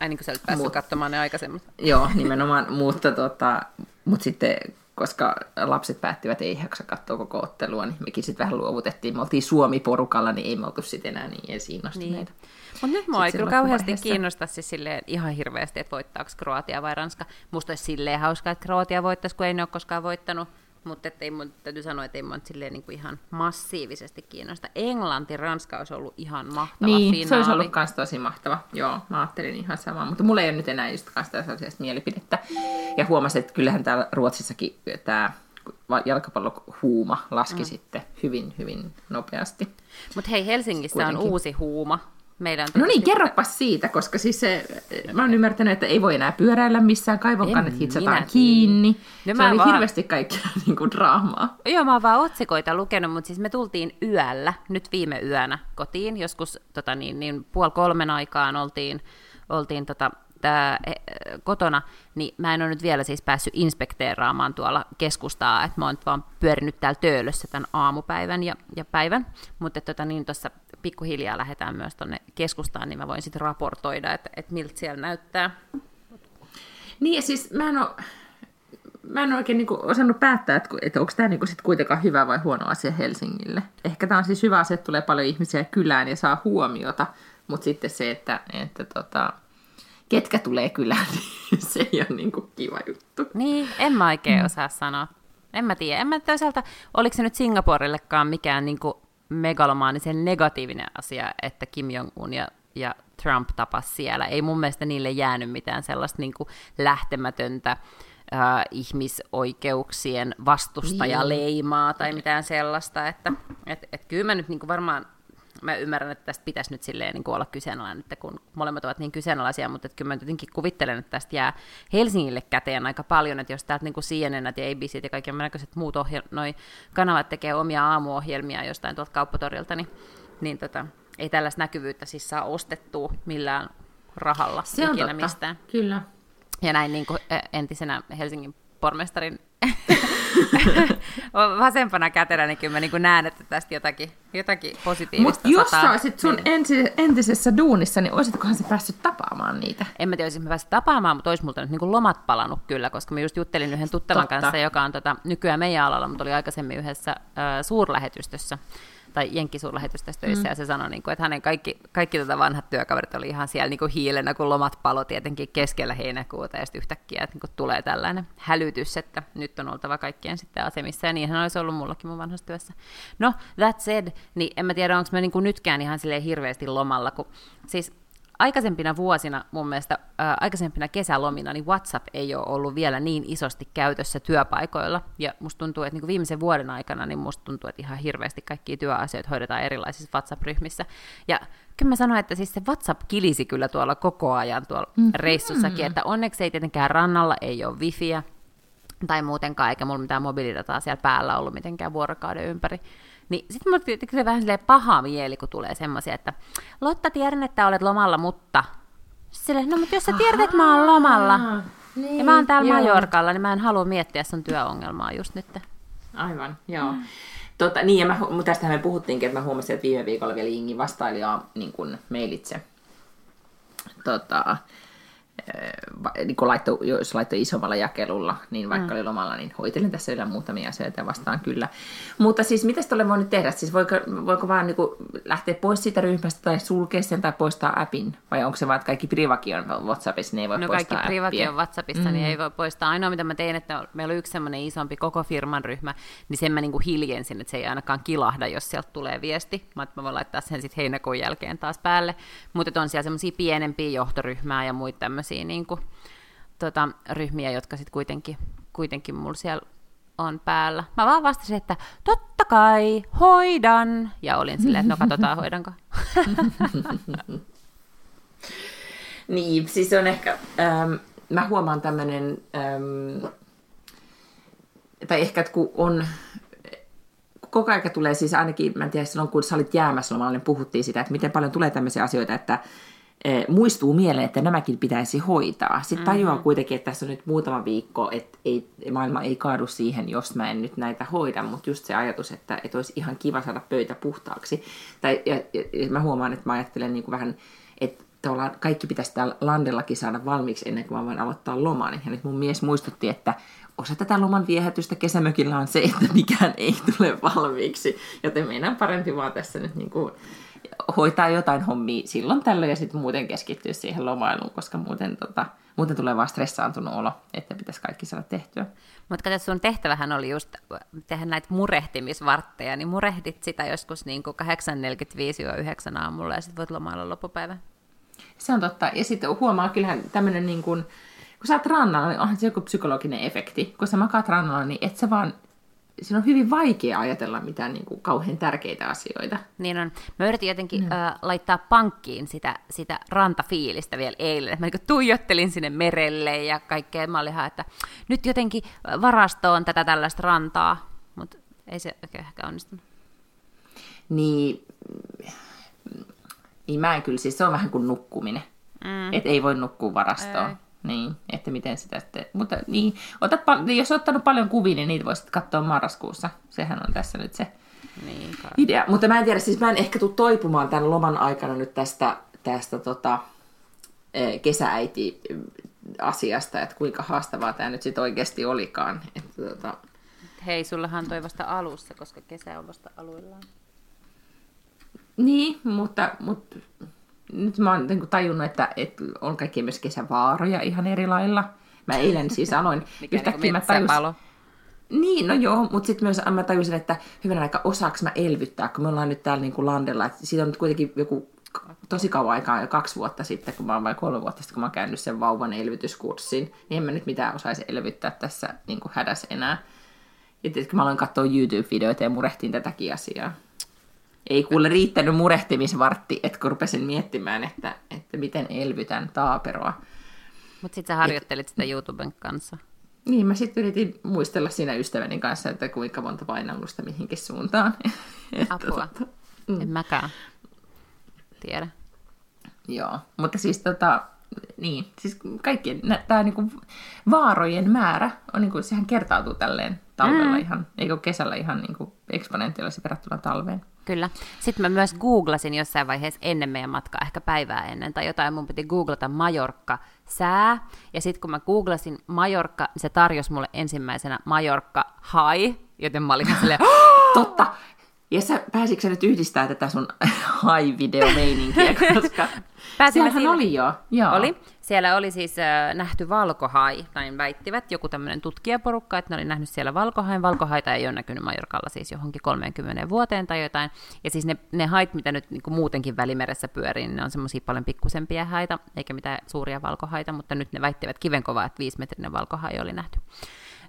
Ai niin kuin sä olit päässyt Mut- katsomaan ne aikaisemmat. Joo, nimenomaan, mutta tota, mut sitten koska lapset päättivät, että ei jaksa katsoa koko ottelua, niin mekin sitten vähän luovutettiin. Me oltiin Suomi-porukalla, niin ei me oltu sitten enää niin edes innostuneita. Niin. Mutta nyt mua ei kyllä kauheasti kiinnosta siis silleen ihan hirveästi, että voittaako Kroatia vai Ranska. Musta olisi silleen hauskaa, että Kroatia voittaisi, kun ei ne ole koskaan voittanut. Mutta ei mun, täytyy sanoa, että ei mun silleen niin kuin ihan massiivisesti kiinnosta. Englanti, Ranska olisi ollut ihan mahtava Niin, finaali. se olisi ollut myös tosi mahtava. Joo, mä ajattelin ihan samaa, mutta mulla ei ole nyt enää just sellaisesta mielipidettä. Ja huomasin, että kyllähän täällä Ruotsissakin tämä jalkapallohuuma laski mm. sitten hyvin, hyvin nopeasti. Mutta hei, Helsingissä on Kuitenkin. uusi huuma. Meidän No niin, kerropas siitä, koska siis se, mä oon ymmärtänyt, että ei voi enää pyöräillä missään, kaivonkannet En hitsataan kiinni. No se mä oli vaan- hirveästi kaikkea niin kuin draamaa. Joo, mä oon vaan otsikoita lukenut, mutta siis me tultiin yöllä, nyt viime yönä kotiin, joskus tota niin, niin puoli kolmen aikaan oltiin, oltiin tota, tää, eh, kotona, niin mä en ole nyt vielä siis päässyt inspekteeraamaan tuolla keskustaa, että mä oon vaan pyörinyt täällä töölössä tämän aamupäivän ja, ja päivän, mutta tota niin tuossa pikkuhiljaa lähdetään myös tonne keskustaan, niin mä voin sitten raportoida, että, että miltä siellä näyttää. Niin ja siis mä en ole, mä en oikein niin osannut päättää, että, että onko tämä niin sit kuitenkaan hyvä vai huono asia Helsingille. Ehkä tämä on siis hyvä asia, että tulee paljon ihmisiä kylään ja saa huomiota, mutta sitten se, että, että tota, ketkä tulee kylään, niin se ei ole niin kuin kiva juttu. Niin, en mä oikein mm. osaa sanoa. En mä tiedä. En mä toisaalta, oliko se nyt Singaporellekaan mikään niin kuin megalomaanisen negatiivinen asia, että Kim Jong-un ja, ja Trump tapas siellä. Ei mun mielestä niille jäänyt mitään sellaista niin kuin lähtemätöntä äh, ihmisoikeuksien vastustajaleimaa tai mitään sellaista, että et, et kyllä mä nyt niin kuin varmaan mä ymmärrän, että tästä pitäisi nyt silleen niin olla kyseenalainen, että kun molemmat ovat niin kyseenalaisia, mutta että kyllä mä jotenkin kuvittelen, että tästä jää Helsingille käteen aika paljon, että jos täältä niin kuin CNN ja ABC ja kaiken näköiset muut ohjel- noi kanavat tekee omia aamuohjelmia jostain tuolta kauppatorilta, niin, niin tota, ei tällaista näkyvyyttä siis saa ostettua millään rahalla Se on ikinä totta, mistään. kyllä. Ja näin niin kuin entisenä Helsingin pormestarin vasempana kätenä, niin kyllä mä niin näen, että tästä jotakin, jotakin positiivista Mutta jos sataa. sä olisit sun ensi, entisessä duunissa, niin olisitkohan sä päässyt tapaamaan niitä? En mä tiedä, olisin päässyt tapaamaan, mutta olisi multa nyt niin lomat palannut kyllä, koska mä just juttelin yhden tuttavan Totta. kanssa, joka on tota, nykyään meidän alalla, mutta oli aikaisemmin yhdessä äh, suurlähetystössä tai jenkkisuurlähetystössä töissä, mm. ja se sanoi, niin kuin, että hänen kaikki, kaikki tota vanhat työkaverit oli ihan siellä niin kuin hiilenä, kun lomat palo tietenkin keskellä heinäkuuta, ja sitten yhtäkkiä että niin kuin tulee tällainen hälytys, että nyt on oltava kaikkien sitten asemissa, ja niinhän olisi ollut mullakin mun vanhassa työssä. No, that said, niin en mä tiedä, onko mä niin kuin nytkään ihan silleen hirveästi lomalla, kun siis aikaisempina vuosina, mun mielestä ää, aikaisempina kesälomina, niin WhatsApp ei ole ollut vielä niin isosti käytössä työpaikoilla. Ja musta tuntuu, että niin viimeisen vuoden aikana, niin musta tuntuu, että ihan hirveästi kaikkia työasioita hoidetaan erilaisissa WhatsApp-ryhmissä. Ja kyllä mä sanoin, että siis se WhatsApp kilisi kyllä tuolla koko ajan tuolla mm-hmm. reissussakin, että onneksi ei tietenkään rannalla ei ole wifiä tai muutenkaan, eikä mulla mitään mobiilidataa siellä päällä ollut mitenkään vuorokauden ympäri. Niin sitten mulla tuli kyllä vähän silleen paha mieli, kun tulee semmoisia, että Lotta, tiedän, että olet lomalla, mutta... Silleen, no mutta jos sä tiedät, että mä oon lomalla, Niin, ja mä oon täällä joo. Majorkalla, niin mä en halua miettiä sun työongelmaa just nyt. Aivan, joo. Mm. Tota, niin, ja mä, tästä me puhuttiinkin, että mä huomasin, että viime viikolla vielä Ingi vastailijaa niin kuin mailitse. Tota, niin kun laittoi, jos laittoi isommalla jakelulla, niin vaikka mm. oli lomalla, niin hoitelin tässä vielä muutamia asioita vastaan kyllä. Mutta siis mitä tuolle voi nyt tehdä? Siis voiko, voiko vaan niin lähteä pois siitä ryhmästä tai sulkea sen tai poistaa appin? Vai onko se vaan, että kaikki privaki on WhatsAppissa, niin ei voi no, poistaa kaikki privaki on WhatsAppissa, mm. niin ei voi poistaa. Ainoa mitä mä tein, että meillä oli yksi semmoinen isompi koko firman ryhmä, niin sen mä niin kuin hiljensin, että se ei ainakaan kilahda, jos sieltä tulee viesti. Mä, mä voin laittaa sen sitten heinäkuun jälkeen taas päälle. Mutta on siellä semmoisia pienempiä johtoryhmää ja muita tämmöisiä niin kuin, tota, ryhmiä, jotka sitten kuitenkin, kuitenkin mulla siellä on päällä. Mä vaan vastasin, että totta kai, hoidan. Ja olin silleen, että no katsotaan, hoidanko. niin, siis on ehkä, ähm, mä huomaan tämmöinen, ähm, tai ehkä, että kun on, koko ajan tulee siis ainakin, mä en tiedä, silloin kun sä olit jäämässä lomalla, niin puhuttiin sitä, että miten paljon tulee tämmöisiä asioita, että muistuu mieleen, että nämäkin pitäisi hoitaa. Sitten mm-hmm. tajuaa kuitenkin, että tässä on nyt muutama viikko, että ei, maailma ei kaadu siihen, jos mä en nyt näitä hoida, mutta just se ajatus, että, että olisi ihan kiva saada pöytä puhtaaksi. Tai, ja, ja, ja mä huomaan, että mä ajattelen niin kuin vähän, että kaikki pitäisi täällä landellakin saada valmiiksi ennen kuin mä voin aloittaa loman. Ja nyt mun mies muistutti, että osa tätä loman viehätystä kesämökillä on se, että mikään ei tule valmiiksi. Joten meidän parempi vaan tässä nyt niin kuin hoitaa jotain hommia silloin tällöin ja sitten muuten keskittyä siihen lomailuun, koska muuten, tota, muuten tulee vaan stressaantunut olo, että pitäisi kaikki saada tehtyä. Mutta kato, sun tehtävähän oli just tehdä näitä murehtimisvartteja, niin murehdit sitä joskus niin 8.45-9 aamulla ja sitten voit lomailla loppupäivän. Se on totta. Ja sitten huomaa kyllähän tämmöinen, niin kun, kun sä oot rannalla, niin onhan se joku psykologinen efekti. Kun sä makaat rannalla, niin et sä vaan siinä on hyvin vaikea ajatella mitään niin kuin kauhean tärkeitä asioita. Niin on. Mä yritin jotenkin mm. äh, laittaa pankkiin sitä, sitä rantafiilistä vielä eilen. Mä niin tuijottelin sinne merelle ja kaikkea. Mä olin ihan, että nyt jotenkin varastoon tätä tällaista rantaa, mutta ei se oikein ehkä onnistunut. Niin, niin mä en kyllä, siis se on vähän kuin nukkuminen. Mm. Että ei voi nukkua varastoon. Ei. Niin, että miten sitä sitten... Mutta niin, otat, jos olet ottanut paljon kuvia, niin niitä voisit katsoa marraskuussa. Sehän on tässä nyt se niin, idea. Mutta mä en tiedä, siis mä en ehkä tule toipumaan tämän loman aikana nyt tästä, tästä tota, e, kesääiti asiasta, että kuinka haastavaa tämä nyt sitten oikeasti olikaan. Että, tota... Hei, sullahan toi vasta alussa, koska kesä on vasta aluillaan. Niin, mutta, mutta nyt mä oon niin tajunnut, että, että on kaikki myös kesävaaroja ihan eri lailla. Mä eilen siis aloin Mikä yhtäkkiä niin mä tajusin... Niin, no joo, mutta sitten myös mä tajusin, että hyvänä aika osaako mä elvyttää, kun me ollaan nyt täällä niin kuin landella. Että siitä on nyt kuitenkin joku tosi kauan aikaa, jo kaksi vuotta sitten, kun mä oon vai kolme vuotta sitten, kun mä oon käynyt sen vauvan elvytyskurssin, niin en mä nyt mitään osaisi elvyttää tässä niin kuin hädässä enää. Ja tietysti mä aloin katsoa YouTube-videoita ja murehtin tätäkin asiaa ei kuule riittänyt murehtimisvartti, että kun rupesin miettimään, että, että miten elvytän taaperoa. Mutta sitten sä harjoittelit Et, sitä YouTuben kanssa. Niin, mä sitten yritin muistella siinä ystäväni kanssa, että kuinka monta painallusta mihinkin suuntaan. Apua. Tota, mm. En mäkään tiedä. Joo, mutta siis tota, niin, siis kaikkien, tämä niinku vaarojen määrä, on niinku, sehän kertautuu tälleen talvella mm. ihan, eikö kesällä ihan niinku eksponentiaalisesti verrattuna talveen. Kyllä. Sitten mä myös googlasin jossain vaiheessa ennen meidän matkaa, ehkä päivää ennen tai jotain, mun piti googlata Majorkka sää. Ja sitten kun mä googlasin Majorkka, se tarjosi mulle ensimmäisenä Majorkka hai, joten mä olin silleen, Totta, ja sä, pääsitkö sä nyt yhdistää tätä sun hai-videomeininkiä, koska Sehän siinä... oli jo. Joo. Oli. Siellä oli siis äh, nähty valkohai, näin väittivät, joku tämmöinen tutkijaporukka, että ne oli nähnyt siellä valkohain. Valkohaita ei ole näkynyt Majorkalla siis johonkin 30 vuoteen tai jotain. Ja siis ne, ne hait, mitä nyt niin muutenkin välimeressä pyörii, niin ne on semmoisia paljon pikkusempia haita, eikä mitään suuria valkohaita, mutta nyt ne väittivät kivenkovaa, että viisimetrinen valkohai oli nähty.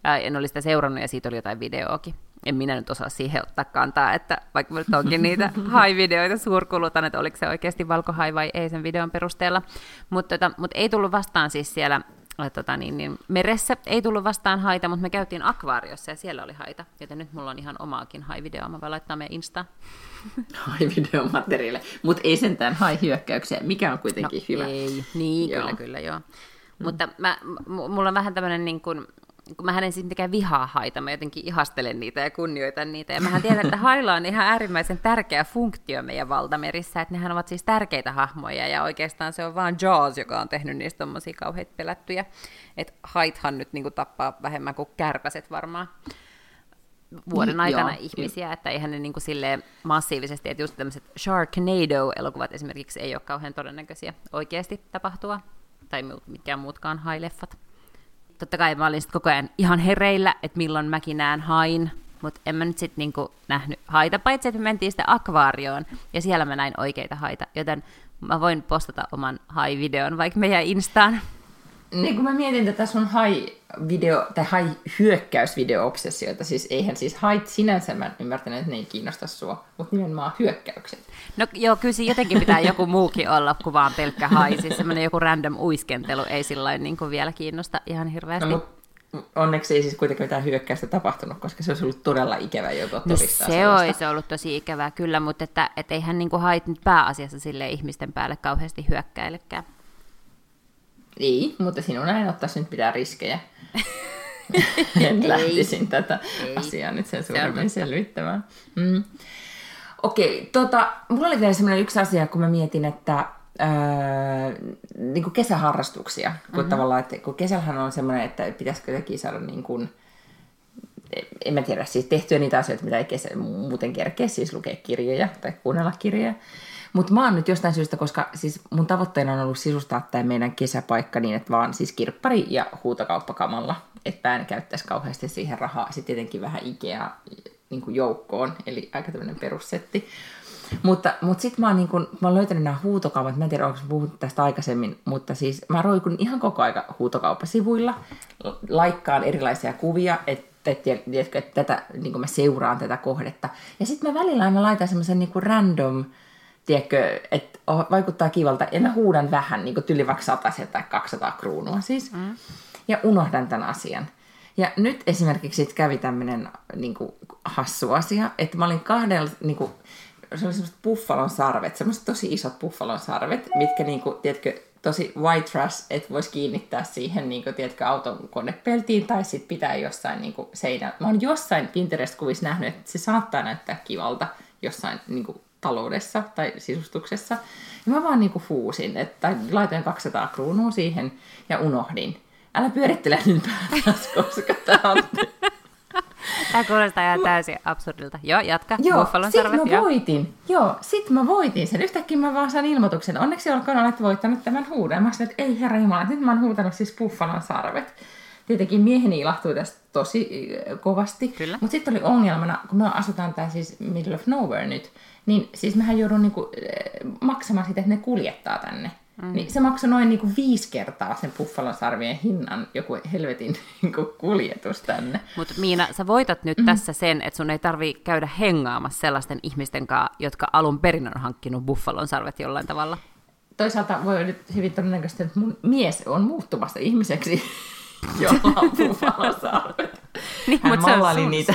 Äh, en oli sitä seurannut ja siitä oli jotain videoakin en minä nyt osaa siihen ottaa kantaa, että vaikka nyt onkin niitä hai-videoita suurkulutan, että oliko se oikeasti valkohai vai ei sen videon perusteella. Mutta tota, mut ei tullut vastaan siis siellä äh, tota, niin, niin, meressä, ei tullut vastaan haita, mutta me käytiin akvaariossa ja siellä oli haita, joten nyt mulla on ihan omaakin hai-videoa, mä voin laittaa meidän Insta. Hai-videomateriaali, mutta ei sentään hai-hyökkäyksiä, mikä on kuitenkin no, hyvä. Ei, niin joo. kyllä, kyllä joo. Mutta mä, m- mulla on vähän tämmöinen niin kuin, kun mä en siis mitenkään vihaa haita, mä jotenkin ihastelen niitä ja kunnioitan niitä. Ja mähän tiedän, että hailla on ihan äärimmäisen tärkeä funktio meidän valtamerissä, että nehän ovat siis tärkeitä hahmoja, ja oikeastaan se on vaan Jaws, joka on tehnyt niistä tommosia kauheita pelättyjä. Että haithan nyt niin tappaa vähemmän kuin kärpäset varmaan vuoden aikana Joo, ihmisiä, että eihän ne niin kuin silleen massiivisesti, että just tämmöiset Sharknado-elokuvat esimerkiksi ei ole kauhean todennäköisiä oikeasti tapahtua, tai mitkään muutkaan haileffat. Totta kai mä olin sit koko ajan ihan hereillä, että milloin mäkin näen hain, mutta en mä nyt sitten niinku nähnyt haita, paitsi että me mentiin sitten akvaarioon, ja siellä mä näin oikeita haita, joten mä voin postata oman hai-videon vaikka meidän Instaan niin kun mä mietin tätä sun hai-video, tai hai-hyökkäysvideo-obsessioita, siis eihän siis hait sinänsä, mä ymmärtänyt, että ne ei kiinnosta sua, mutta nimenomaan hyökkäykset. No joo, kyllä siinä jotenkin pitää joku muukin olla kuin vaan pelkkä hai, siis semmoinen joku random uiskentelu ei sillä niin kuin vielä kiinnosta ihan hirveästi. No, onneksi ei siis kuitenkaan mitään hyökkäystä tapahtunut, koska se olisi ollut todella ikävä jo no, se sellaista. olisi ollut tosi ikävää kyllä, mutta että, että eihän niin kuin hait nyt pääasiassa sille ihmisten päälle kauheasti hyökkäilekään. Ei, mutta sinun näin ottaisi nyt pitää riskejä. en lähtisin tätä Ei. asiaa nyt sen suuremmin selvittämään. Mm. Okei, okay, tota, mulla oli vielä semmoinen yksi asia, kun mä mietin, että öö, niin kuin kesäharrastuksia, kun mm-hmm. tavallaan, että kun kesällähän on semmoinen, että pitäisikö jotenkin saada niin kuin, en mä tiedä, siis tehtyä niitä asioita, mitä ei kesä, muuten kerkeä, siis lukea kirjoja tai kuunnella kirjoja. Mutta mä oon nyt jostain syystä, koska siis mun tavoitteena on ollut sisustaa tämä meidän kesäpaikka niin, että vaan siis kirppari ja huutokauppakamalla, että mä käyttäisi kauheasti siihen rahaa. Sitten tietenkin vähän Ikea niin kuin joukkoon, eli aika tämmöinen perussetti. Mutta, mutta sitten mä, niin kun, mä oon löytänyt nämä huutokaupat, mä en tiedä onko puhuttu tästä aikaisemmin, mutta siis mä roikun ihan koko aika huutokauppasivuilla, laikkaan erilaisia kuvia, että tiedätkö, että tätä, niin mä seuraan tätä kohdetta. Ja sitten mä välillä aina laitan semmoisen niin random tiedätkö, että vaikuttaa kivalta, ja mä huudan vähän, niin tyli vaikka 100 tai 200 kruunua siis, mm. ja unohdan tämän asian. Ja nyt esimerkiksi sit kävi tämmöinen niin hassu asia, että mä olin kahdella, niin kuin, se oli semmoiset buffalon sarvet, semmoiset tosi isot buffalon sarvet, mitkä niin kuin, tiedätkö, tosi white trash, että voisi kiinnittää siihen, niin kuin, tiedätkö, auton konepeltiin tai sitten pitää jossain niin kuin, seinä. Mä oon jossain Pinterest-kuvissa nähnyt, että se saattaa näyttää kivalta jossain niin kuin, taloudessa tai sisustuksessa. Ja mä vaan niinku huusin, että laitoin 200 kruunua siihen ja unohdin. Älä pyörittele nyt päätäs, koska tää on... Tämä kuulostaa ihan täysin absurdilta. Joo, jatka. Joo, Buffalon sit sarvet, mä jo. voitin. Joo, sit mä voitin sen. Yhtäkkiä mä vaan sain ilmoituksen. Onneksi olkoon olet voittanut tämän huuden. Mä sanoin, että ei herra jumala, nyt mä oon huutanut siis Buffalon sarvet. Tietenkin mieheni ilahtui tästä tosi kovasti. Mutta sitten oli ongelmana, kun me asutaan tää siis middle of nowhere nyt, niin siis mehän joudun niinku, eh, maksamaan sitä, että ne kuljettaa tänne. Mm. Niin se maksoi noin niinku viisi kertaa sen sarvien hinnan, joku helvetin niinku kuljetus tänne. Mutta Miina, sä voitat nyt mm. tässä sen, että sun ei tarvi käydä hengaamassa sellaisten ihmisten kanssa, jotka alun perin on hankkinut buffalon sarvet jollain tavalla. Toisaalta voi nyt hyvin todennäköisesti, että mun mies on muuttumassa ihmiseksi, jolla on buffalon sarvet. niin, Hän mallaili niitä.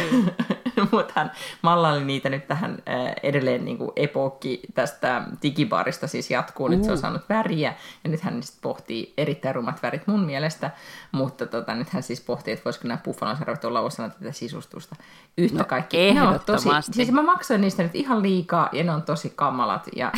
mutta hän mallaili niitä nyt tähän äh, edelleen niin kuin epokki tästä digibaarista siis jatkuu, nyt se on saanut väriä, ja nyt hän sitten pohtii erittäin rumat värit mun mielestä, mutta tota, nyt hän siis pohtii, että voisiko nämä buffalonsarvet olla osana tätä sisustusta. Yhtä no, kaikki. Ne on tosi, siis mä maksoin niistä nyt ihan liikaa, ja ne on tosi kamalat, ja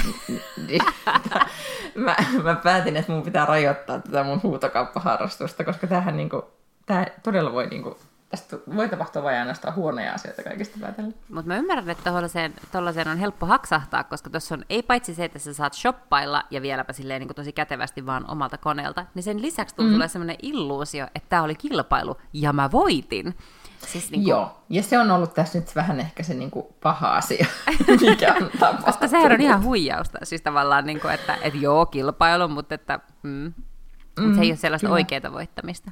mä, mä päätin, että mun pitää rajoittaa tätä mun huutokauppaharrastusta, koska tämähän niinku, tämä todella voi niinku tästä voi tapahtua vain ainoastaan huonoja asioita kaikista päätellen. Mutta mä ymmärrän, että tuollaiseen on helppo haksahtaa, koska tuossa on ei paitsi se, että sä saat shoppailla ja vieläpä silleen niin tosi kätevästi vaan omalta koneelta, niin sen lisäksi mm. tulee sellainen illuusio, että tämä oli kilpailu ja mä voitin. Siis niin kuin... Joo, ja se on ollut tässä nyt vähän ehkä se niin kuin paha asia, mikä on tapahtunut. Koska sehän on ihan huijausta, siis tavallaan, niin kuin, että, että joo, kilpailu, mutta että, mm, mm, se ei ole sellaista kyllä. oikeaa voittamista.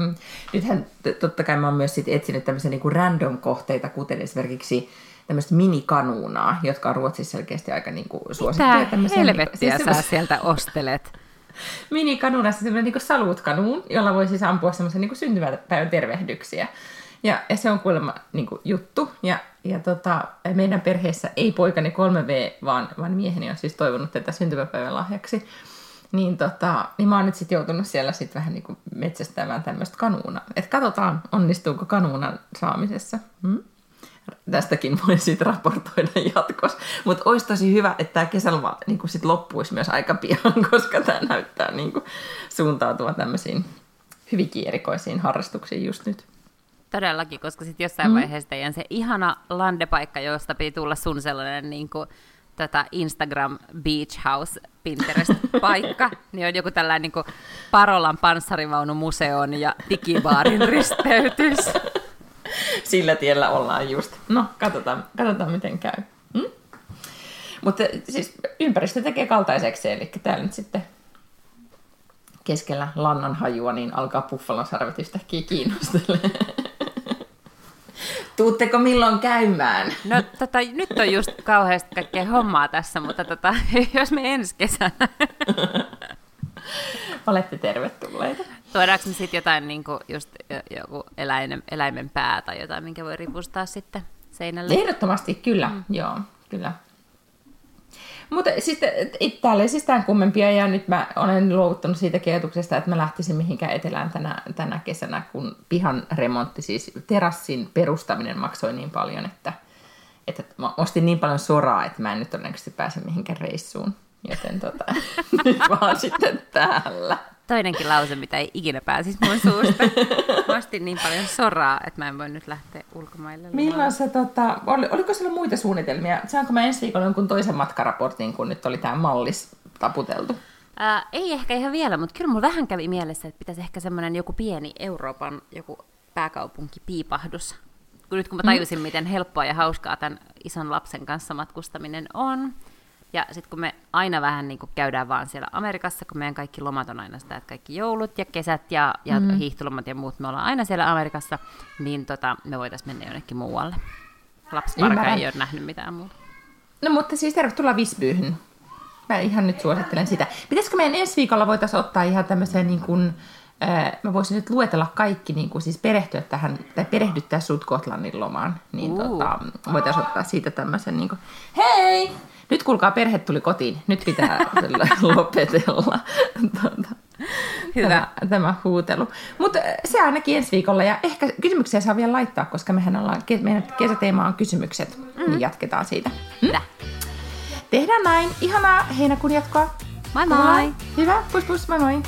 Mm. Nythän totta kai mä oon myös sit etsinyt tämmöisiä niinku random-kohteita, kuten esimerkiksi tämmöistä minikanuunaa, jotka on Ruotsissa selkeästi aika niinku suosittuja. Mitä helvettiä siis sä sieltä ostelet? Minikanuuna, se semmoinen niinku saluutkanuun, jolla voi siis ampua semmoisen niinku syntymäpäivän tervehdyksiä. Ja, ja se on kuulemma niinku juttu. Ja, ja tota, meidän perheessä ei poikani 3V, vaan, vaan mieheni on siis toivonut tätä syntymäpäivän lahjaksi. Niin, tota, niin mä oon nyt sitten joutunut siellä sitten vähän niin kuin metsästämään tämmöistä kanuuna. Että katsotaan, onnistuuko kanuunan saamisessa. Hmm? Tästäkin voi sitten raportoida jatkossa. Mutta olisi tosi hyvä, että tämä kesäloma niin sit loppuisi myös aika pian, koska tämä näyttää niin kuin suuntautua tämmöisiin hyvinkin erikoisiin harrastuksiin just nyt. Todellakin, koska sitten jossain mm. vaiheessa teidän se ihana landepaikka, josta piti tulla sun sellainen niin kuin, tätä Instagram Beach House Pinterest-paikka, niin on joku tällainen niin kuin Parolan panssarivaunumuseon ja digibaarin risteytys. Sillä tiellä ollaan just. No, katsotaan, katsotaan miten käy. Hmm? Mutta siis ympäristö tekee kaltaiseksi, eli täällä nyt sitten keskellä lannan hajua, niin alkaa Buffalon sarvet yhtäkkiä kiinnostella. Tuutteko milloin käymään? No tota, nyt on just kauheasti kaikkea hommaa tässä, mutta tota, jos me ensi kesänä. Olette tervetulleita. Tuodaanko me sitten jotain, niin kuin just joku eläimen, eläimen pää tai jotain, minkä voi ripustaa sitten seinälle? Ehdottomasti, kyllä. Mm. Joo, kyllä. Mutta sitten täällä ei siis tämän kummempia, ja nyt mä olen luovuttanut siitä ajatuksesta, että mä lähtisin mihinkään etelään tänä, tänä kesänä, kun pihan remontti, siis terassin perustaminen maksoi niin paljon, että, että mä ostin niin paljon soraa, että mä en nyt todennäköisesti pääse mihinkään reissuun. Joten tota, nyt vaan sitten täällä. Toinenkin lause, mitä ei ikinä pääsisi mun suusta. Mä ostin niin paljon soraa, että mä en voi nyt lähteä ulkomaille. Milloin se, tota, oli, oliko siellä muita suunnitelmia? Saanko mä ensi viikolla jonkun toisen matkaraportin, kun nyt oli tämä mallis taputeltu? Ää, ei ehkä ihan vielä, mutta kyllä mulla vähän kävi mielessä, että pitäisi ehkä semmoinen joku pieni Euroopan joku pääkaupunki piipahdus. Kun nyt kun mä tajusin, mm. miten helppoa ja hauskaa tämän ison lapsen kanssa matkustaminen on, ja sitten kun me aina vähän niin kuin käydään vaan siellä Amerikassa, kun meidän kaikki lomat on aina sitä, että kaikki joulut ja kesät ja, ja mm. hiihtolomat ja muut, me ollaan aina siellä Amerikassa, niin tota, me voitaisiin mennä jonnekin muualle. Lapsiparka ei ole nähnyt mitään muuta. No mutta siis tervetuloa Visbyyn. Mä ihan nyt suosittelen sitä. Pitäisikö meidän ensi viikolla voitaisiin ottaa ihan tämmöiseen niin kuin, äh, mä voisin nyt luetella kaikki, niin kuin siis perehtyä tähän, tai perehdyttää sut Gotlannin lomaan. Niin uh. tota, voitaisiin ottaa siitä tämmöisen niin kuin, hei! Nyt kuulkaa, perhe tuli kotiin, nyt pitää lopetella tuota, Hyvä. Tämä, tämä huutelu. Mutta äh, se ainakin ensi viikolla, ja ehkä kysymyksiä saa vielä laittaa, koska mehän ollaan, meidän kesäteema on kysymykset, mm. niin jatketaan siitä. Mm? Tehdään näin. Ihanaa heinäkuun jatkoa. Moi moi! Hyvä, pus pus, moi moi!